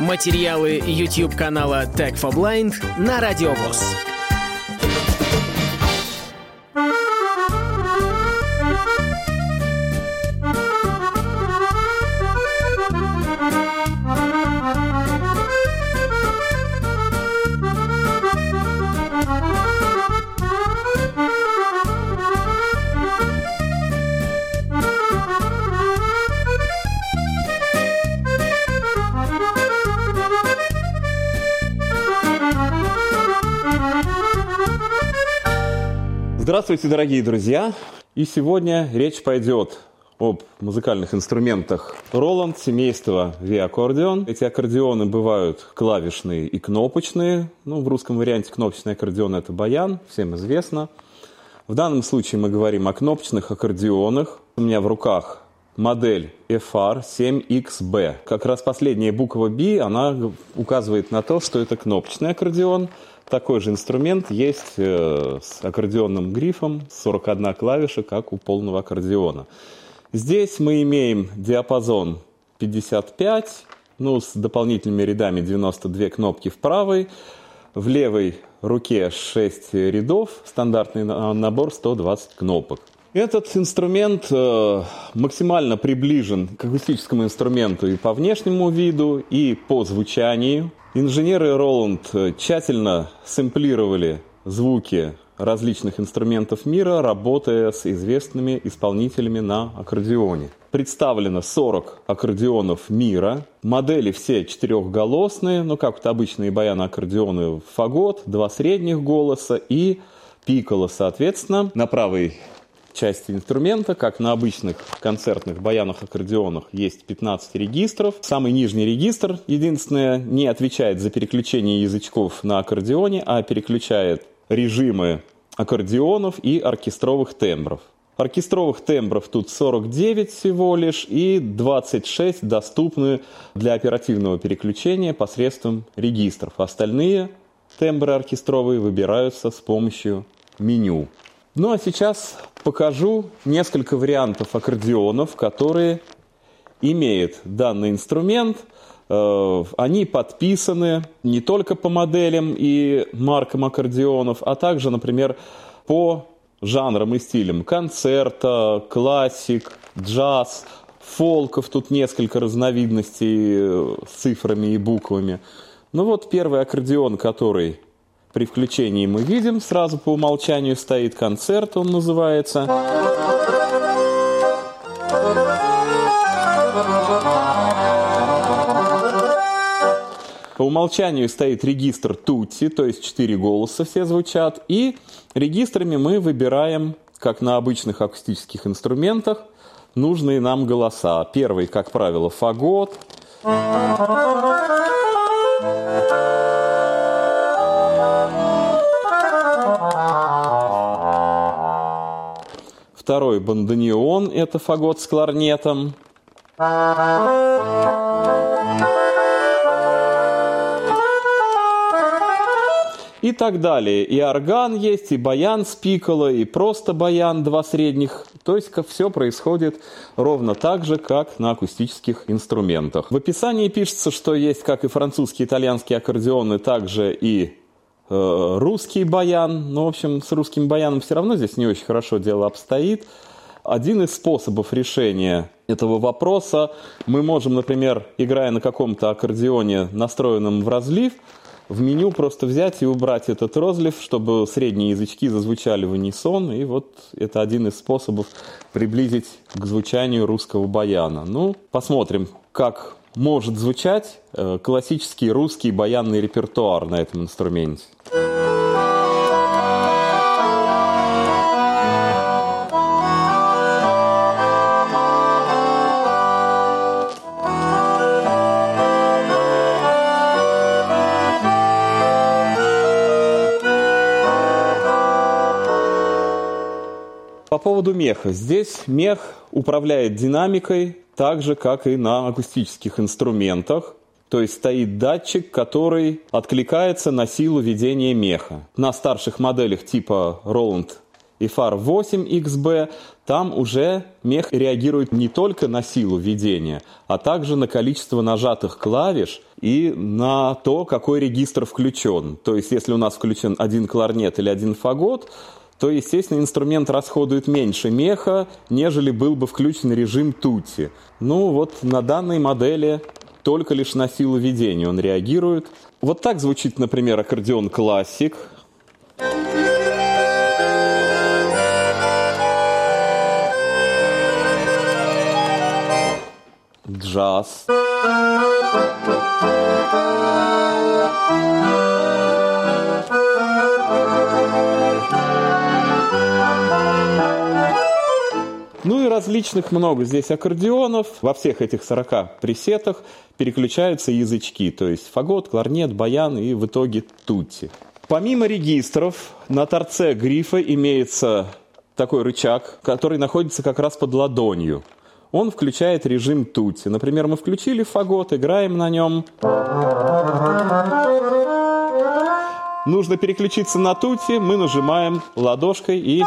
Материалы YouTube канала Tech for Blind на Радиовоз. Здравствуйте, дорогие друзья! И сегодня речь пойдет об музыкальных инструментах Roland семейства V-аккордеон. Эти аккордеоны бывают клавишные и кнопочные. Ну, в русском варианте кнопочный аккордеон – это баян, всем известно. В данном случае мы говорим о кнопочных аккордеонах. У меня в руках модель FR7XB. Как раз последняя буква B, она указывает на то, что это кнопочный аккордеон – такой же инструмент есть э, с аккордеонным грифом, 41 клавиша, как у полного аккордеона. Здесь мы имеем диапазон 55, ну, с дополнительными рядами 92 кнопки в правой, в левой руке 6 рядов, стандартный набор 120 кнопок. Этот инструмент э, максимально приближен к акустическому инструменту и по внешнему виду, и по звучанию. Инженеры Roland тщательно сэмплировали звуки различных инструментов мира, работая с известными исполнителями на аккордеоне. Представлено 40 аккордеонов мира. Модели все четырехголосные, ну как вот обычные баяны-аккордеоны, фагот, два средних голоса и пикколо, соответственно. На правой части инструмента, как на обычных концертных баянах аккордеонах есть 15 регистров. Самый нижний регистр, единственное, не отвечает за переключение язычков на аккордеоне, а переключает режимы аккордеонов и оркестровых тембров. Оркестровых тембров тут 49 всего лишь и 26 доступны для оперативного переключения посредством регистров. Остальные тембры оркестровые выбираются с помощью меню. Ну а сейчас покажу несколько вариантов аккордеонов, которые имеет данный инструмент. Э, они подписаны не только по моделям и маркам аккордеонов, а также, например, по жанрам и стилям концерта, классик, джаз, фолков. Тут несколько разновидностей э, с цифрами и буквами. Ну вот первый аккордеон, который при включении мы видим, сразу по умолчанию стоит концерт, он называется. По умолчанию стоит регистр тути, то есть четыре голоса все звучат. И регистрами мы выбираем, как на обычных акустических инструментах, нужные нам голоса. Первый, как правило, фагот. Второй бандонеон – это фагот с кларнетом. И так далее. И орган есть, и баян с пикколо, и просто баян, два средних. То есть все происходит ровно так же, как на акустических инструментах. В описании пишется, что есть как и французские, итальянские аккордеоны, также и русский баян. Ну, в общем, с русским баяном все равно здесь не очень хорошо дело обстоит. Один из способов решения этого вопроса мы можем, например, играя на каком-то аккордеоне, настроенном в разлив, в меню просто взять и убрать этот розлив, чтобы средние язычки зазвучали в унисон. И вот это один из способов приблизить к звучанию русского баяна. Ну, посмотрим, как может звучать э, классический русский баянный репертуар на этом инструменте. По поводу меха. Здесь мех управляет динамикой, так же, как и на акустических инструментах. То есть стоит датчик, который откликается на силу ведения меха. На старших моделях типа Roland FR 8XB, там уже мех реагирует не только на силу введения, а также на количество нажатых клавиш и на то, какой регистр включен. То есть, если у нас включен один кларнет или один фагот, то, естественно, инструмент расходует меньше меха, нежели был бы включен режим тути. Ну вот на данной модели только лишь на силу ведения он реагирует. Вот так звучит, например, аккордеон классик. Джаз. Ну и различных много здесь аккордеонов. Во всех этих 40 пресетах переключаются язычки, то есть фагот, кларнет, баян и в итоге тутти. Помимо регистров, на торце грифа имеется такой рычаг, который находится как раз под ладонью. Он включает режим тути. Например, мы включили фагот, играем на нем. Нужно переключиться на тути, мы нажимаем ладошкой и...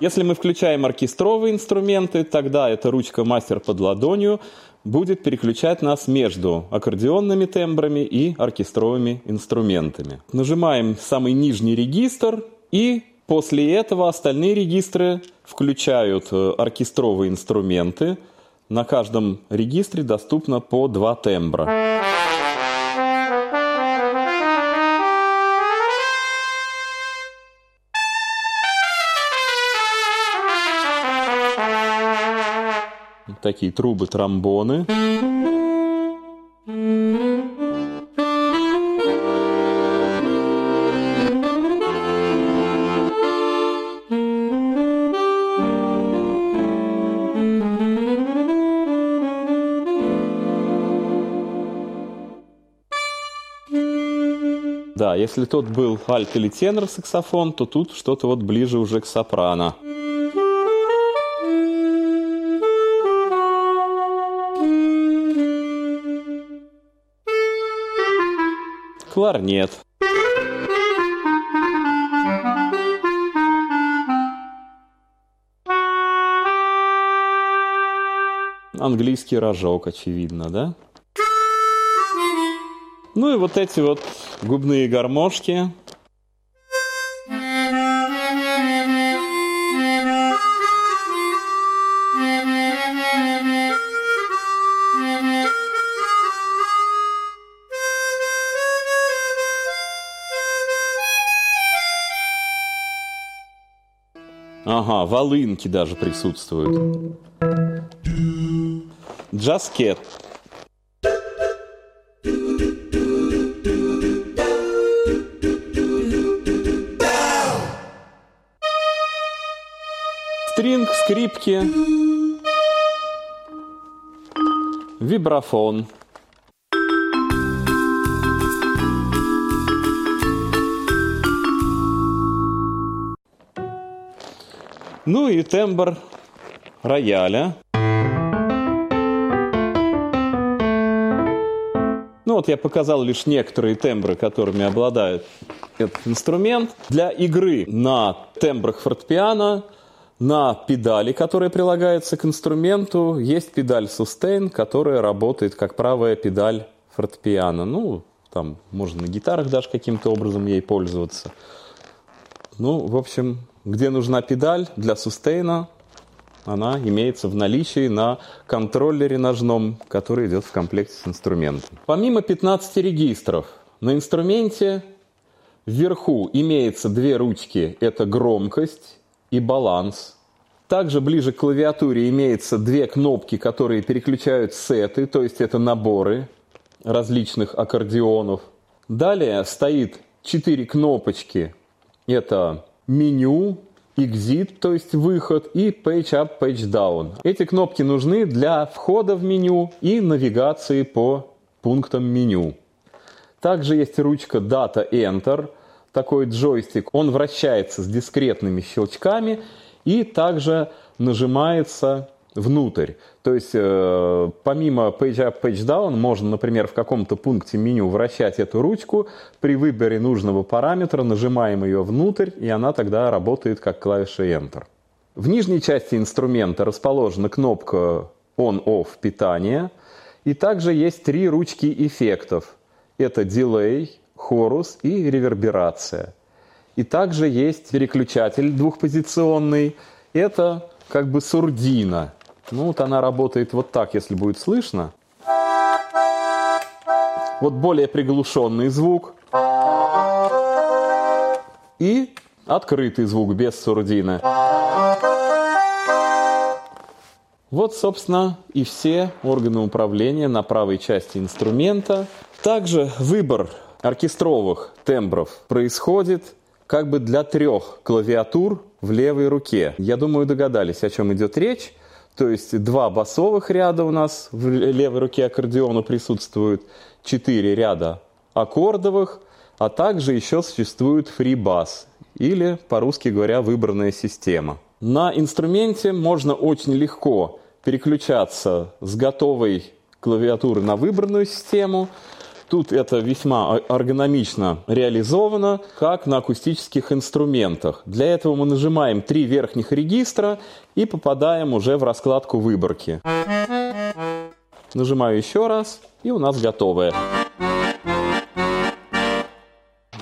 Если мы включаем оркестровые инструменты, тогда эта ручка мастер под ладонью будет переключать нас между аккордеонными тембрами и оркестровыми инструментами. Нажимаем самый нижний регистр и после этого остальные регистры включают э, оркестровые инструменты. На каждом регистре доступно по два тембра. Такие трубы, тромбоны. Да, если тот был альт или тенор саксофон, то тут что-то вот ближе уже к сопрано. Кларнет. Английский рожок, очевидно, да? Ну и вот эти вот губные гармошки. Ага, волынки даже присутствуют. Джаскет. Стринг, скрипки. Вибрафон. Ну и тембр рояля. Ну вот я показал лишь некоторые тембры, которыми обладает этот инструмент. Для игры на тембрах фортепиано, на педали, которая прилагается к инструменту, есть педаль sustain, которая работает как правая педаль фортепиано. Ну, там можно на гитарах даже каким-то образом ей пользоваться. Ну, в общем, где нужна педаль для сустейна, она имеется в наличии на контроллере ножном, который идет в комплекте с инструментом. Помимо 15 регистров, на инструменте вверху имеется две ручки, это громкость и баланс. Также ближе к клавиатуре имеется две кнопки, которые переключают сеты, то есть это наборы различных аккордеонов. Далее стоит четыре кнопочки, это меню, exit, то есть выход, и page up, page down. Эти кнопки нужны для входа в меню и навигации по пунктам меню. Также есть ручка Data Enter, такой джойстик. Он вращается с дискретными щелчками и также нажимается внутрь. То есть э, помимо Page Up, Page Down можно, например, в каком-то пункте меню вращать эту ручку. При выборе нужного параметра нажимаем ее внутрь, и она тогда работает как клавиша Enter. В нижней части инструмента расположена кнопка On-Off питания. И также есть три ручки эффектов. Это Delay, Chorus и реверберация. И также есть переключатель двухпозиционный. Это как бы сурдина. Ну вот она работает вот так, если будет слышно. Вот более приглушенный звук. И открытый звук без сурдины. Вот, собственно, и все органы управления на правой части инструмента. Также выбор оркестровых тембров происходит как бы для трех клавиатур в левой руке. Я думаю, догадались, о чем идет речь. То есть два басовых ряда у нас в левой руке аккордеона присутствуют, четыре ряда аккордовых, а также еще существует фрибас, или, по-русски говоря, выбранная система. На инструменте можно очень легко переключаться с готовой клавиатуры на выбранную систему – Тут это весьма эргономично реализовано, как на акустических инструментах. Для этого мы нажимаем три верхних регистра и попадаем уже в раскладку выборки. Нажимаю еще раз, и у нас готовое.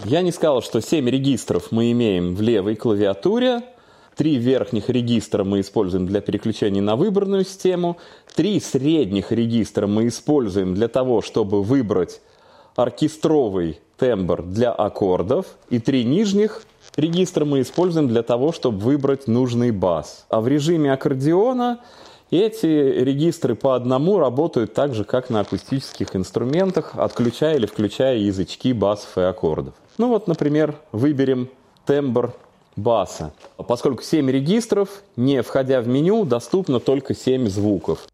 Я не сказал, что 7 регистров мы имеем в левой клавиатуре. Три верхних регистра мы используем для переключения на выбранную систему. Три средних регистра мы используем для того, чтобы выбрать оркестровый тембр для аккордов, и три нижних регистра мы используем для того, чтобы выбрать нужный бас. А в режиме аккордеона эти регистры по одному работают так же, как на акустических инструментах, отключая или включая язычки басов и аккордов. Ну вот, например, выберем тембр баса. Поскольку 7 регистров, не входя в меню, доступно только 7 звуков.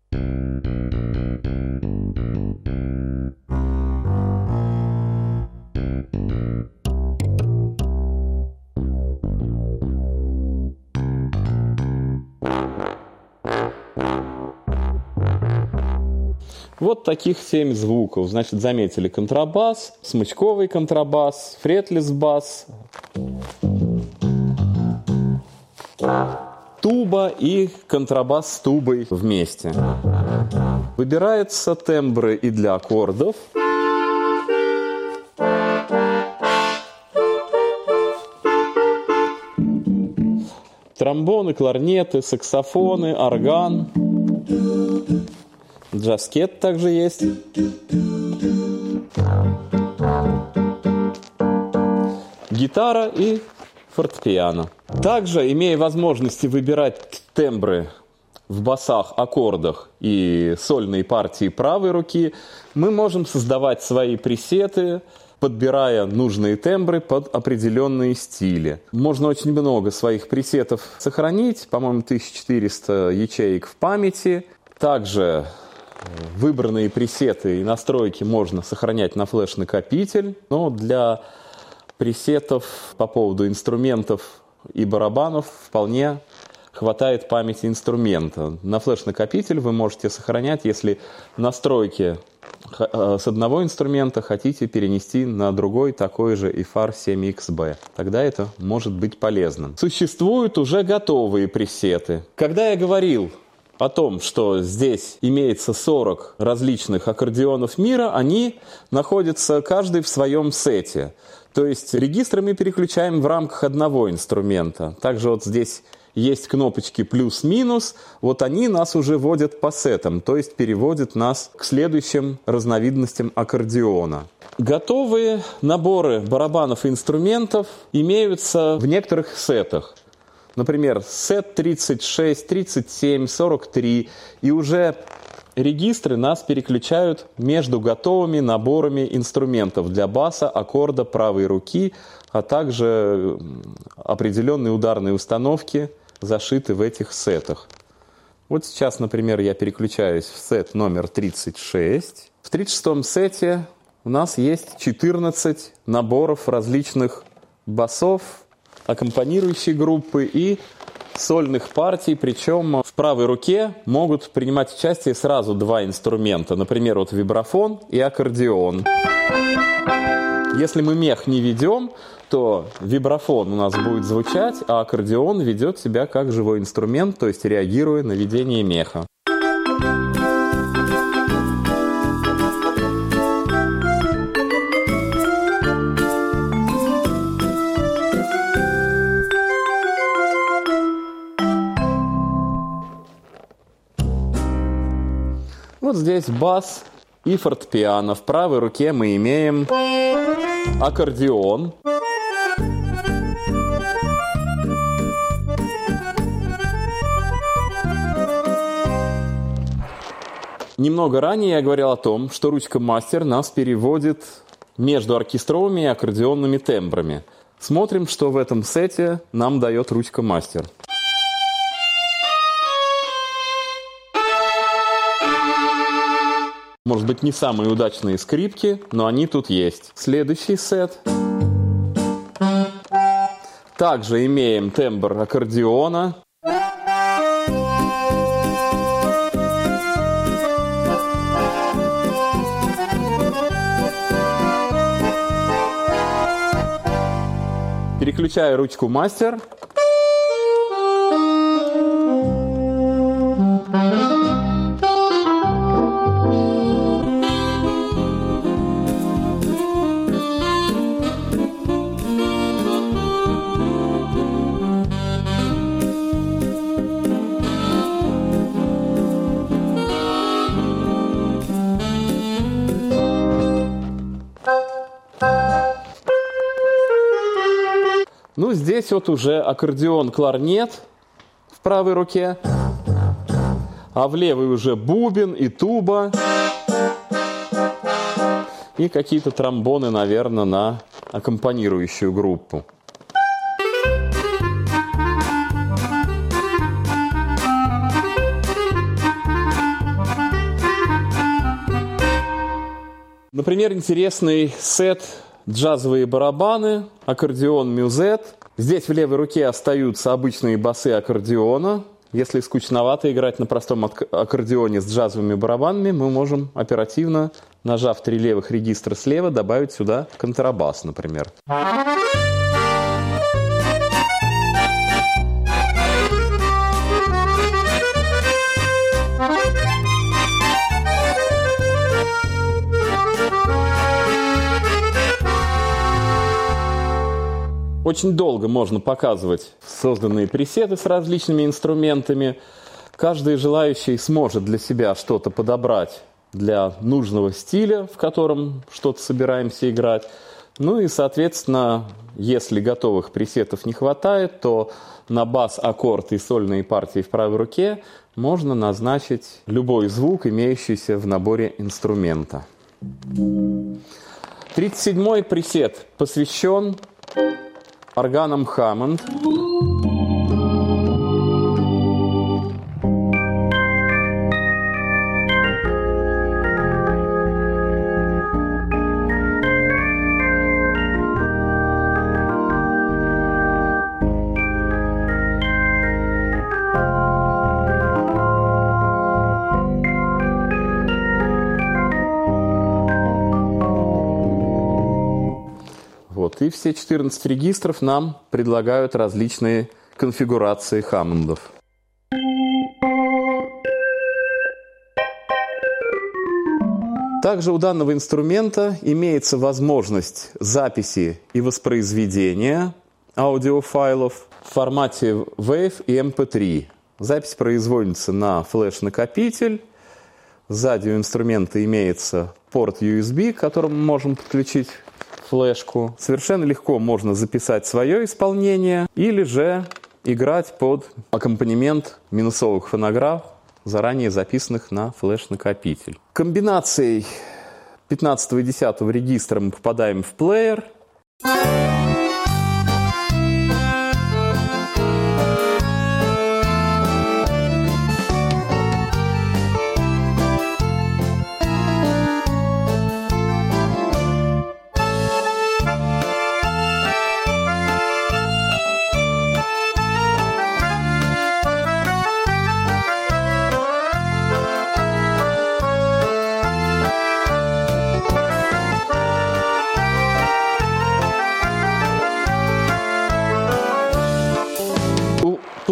Вот таких семь звуков. Значит, заметили контрабас, смычковый контрабас, фретлес бас, туба и контрабас с тубой вместе. Выбираются тембры и для аккордов. Тромбоны, кларнеты, саксофоны, орган. Джаскет также есть. Гитара и фортепиано. Также, имея возможности выбирать тембры в басах, аккордах и сольные партии правой руки, мы можем создавать свои пресеты, подбирая нужные тембры под определенные стили. Можно очень много своих пресетов сохранить, по-моему, 1400 ячеек в памяти. Также Выбранные пресеты и настройки можно сохранять на флеш-накопитель, но для пресетов по поводу инструментов и барабанов вполне хватает памяти инструмента. На флеш-накопитель вы можете сохранять, если настройки э, с одного инструмента хотите перенести на другой такой же IFAR 7XB. Тогда это может быть полезным. Существуют уже готовые пресеты. Когда я говорил о том, что здесь имеется 40 различных аккордеонов мира, они находятся каждый в своем сете. То есть регистры мы переключаем в рамках одного инструмента. Также вот здесь есть кнопочки плюс-минус, вот они нас уже вводят по сетам, то есть переводят нас к следующим разновидностям аккордеона. Готовые наборы барабанов и инструментов имеются в некоторых сетах. Например, сет 36, 37, 43. И уже регистры нас переключают между готовыми наборами инструментов для баса, аккорда, правой руки, а также определенные ударные установки зашиты в этих сетах. Вот сейчас, например, я переключаюсь в сет номер 36. В 36 сете у нас есть 14 наборов различных басов, аккомпанирующей группы и сольных партий, причем в правой руке могут принимать участие сразу два инструмента. Например, вот вибрафон и аккордеон. Если мы мех не ведем, то вибрафон у нас будет звучать, а аккордеон ведет себя как живой инструмент, то есть реагируя на ведение меха. Здесь бас и фортепиано. В правой руке мы имеем аккордеон. Немного ранее я говорил о том, что ручка мастер нас переводит между оркестровыми и аккордеонными тембрами. Смотрим, что в этом сете нам дает ручка мастер. Быть, не самые удачные скрипки, но они тут есть. Следующий сет. Также имеем тембр аккордеона. Переключаю ручку мастер. Вот уже аккордеон-кларнет в правой руке, а в левой уже бубен и туба, и какие-то тромбоны, наверное, на аккомпанирующую группу. Например, интересный сет джазовые барабаны, аккордеон мюзет. Здесь в левой руке остаются обычные басы аккордеона. Если скучновато играть на простом аккордеоне с джазовыми барабанами, мы можем оперативно, нажав три левых регистра слева, добавить сюда контрабас, например. Очень долго можно показывать созданные пресеты с различными инструментами. Каждый желающий сможет для себя что-то подобрать для нужного стиля, в котором что-то собираемся играть. Ну и, соответственно, если готовых пресетов не хватает, то на бас, аккорд и сольные партии в правой руке можно назначить любой звук, имеющийся в наборе инструмента. 37-й пресет посвящен органом Хаммонд. Вот. И все 14 регистров нам предлагают различные конфигурации Хаммондов. Также у данного инструмента имеется возможность записи и воспроизведения аудиофайлов в формате WAV и MP3. Запись производится на флеш-накопитель. Сзади у инструмента имеется порт USB, к которому можем подключить флешку. Совершенно легко можно записать свое исполнение или же играть под аккомпанемент минусовых фонограф, заранее записанных на флеш-накопитель. Комбинацией 15 и 10 регистра мы попадаем в плеер.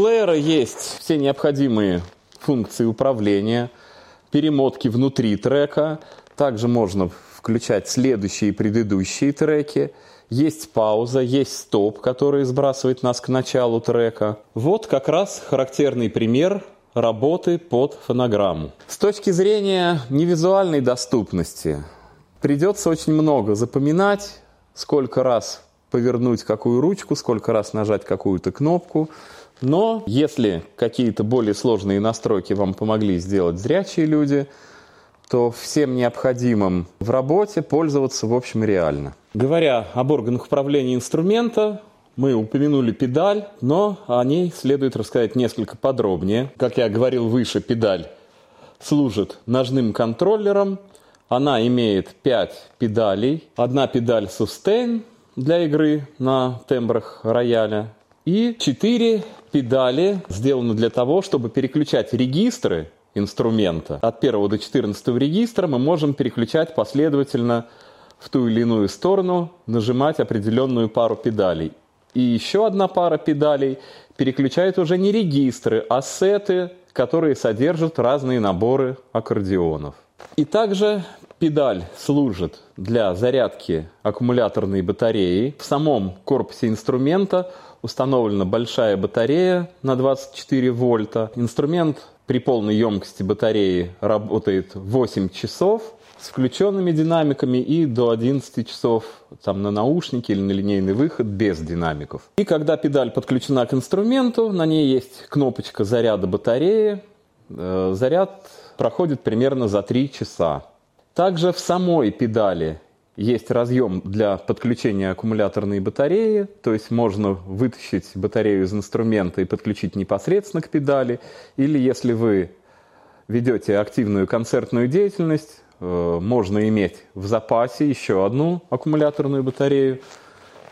Которой есть все необходимые функции управления, перемотки внутри трека. Также можно включать следующие и предыдущие треки. Есть пауза, есть стоп, который сбрасывает нас к началу трека. Вот как раз характерный пример работы под фонограмму. С точки зрения невизуальной доступности придется очень много запоминать, сколько раз повернуть какую ручку, сколько раз нажать какую-то кнопку. Но если какие-то более сложные настройки вам помогли сделать зрячие люди, то всем необходимым в работе пользоваться, в общем, реально. Говоря об органах управления инструмента, мы упомянули педаль, но о ней следует рассказать несколько подробнее. Как я говорил выше, педаль служит ножным контроллером. Она имеет 5 педалей. Одна педаль sustain для игры на тембрах рояля. И 4 педали сделаны для того, чтобы переключать регистры инструмента. От 1 до 14 регистра мы можем переключать последовательно в ту или иную сторону, нажимать определенную пару педалей. И еще одна пара педалей переключает уже не регистры, а сеты, которые содержат разные наборы аккордеонов. И также педаль служит для зарядки аккумуляторной батареи. В самом корпусе инструмента установлена большая батарея на 24 вольта. Инструмент при полной емкости батареи работает 8 часов – с включенными динамиками и до 11 часов там, на наушники или на линейный выход без динамиков. И когда педаль подключена к инструменту, на ней есть кнопочка заряда батареи. Э, заряд проходит примерно за 3 часа. Также в самой педали есть разъем для подключения аккумуляторной батареи, то есть можно вытащить батарею из инструмента и подключить непосредственно к педали. Или если вы ведете активную концертную деятельность, Э, можно иметь в запасе еще одну аккумуляторную батарею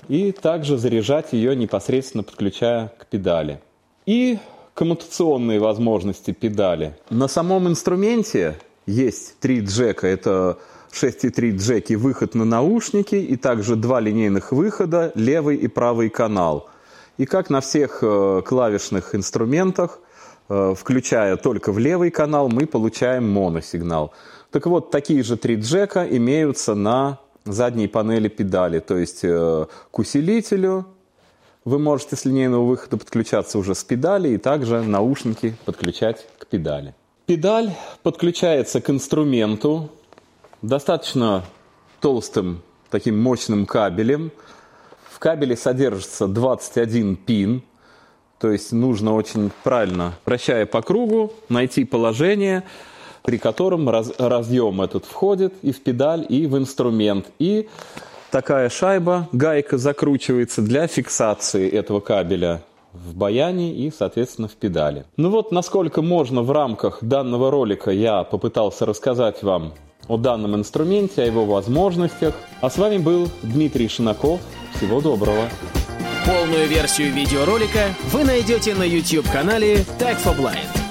и также заряжать ее непосредственно подключая к педали. И коммутационные возможности педали. На самом инструменте есть три джека. Это 6,3 джеки, выход на наушники и также два линейных выхода, левый и правый канал. И как на всех э, клавишных инструментах, э, включая только в левый канал, мы получаем моносигнал. Так вот, такие же три джека имеются на задней панели педали, то есть э, к усилителю вы можете с линейного выхода подключаться уже с педали и также наушники подключать к педали. Педаль подключается к инструменту достаточно толстым таким мощным кабелем. В кабеле содержится 21 пин, то есть нужно очень правильно, вращая по кругу, найти положение – при котором раз, разъем этот входит и в педаль, и в инструмент. И такая шайба, гайка закручивается для фиксации этого кабеля в баяне и, соответственно, в педали. Ну вот, насколько можно в рамках данного ролика я попытался рассказать вам о данном инструменте, о его возможностях. А с вами был Дмитрий Шинаков. Всего доброго. Полную версию видеоролика вы найдете на YouTube-канале Tag for Blind.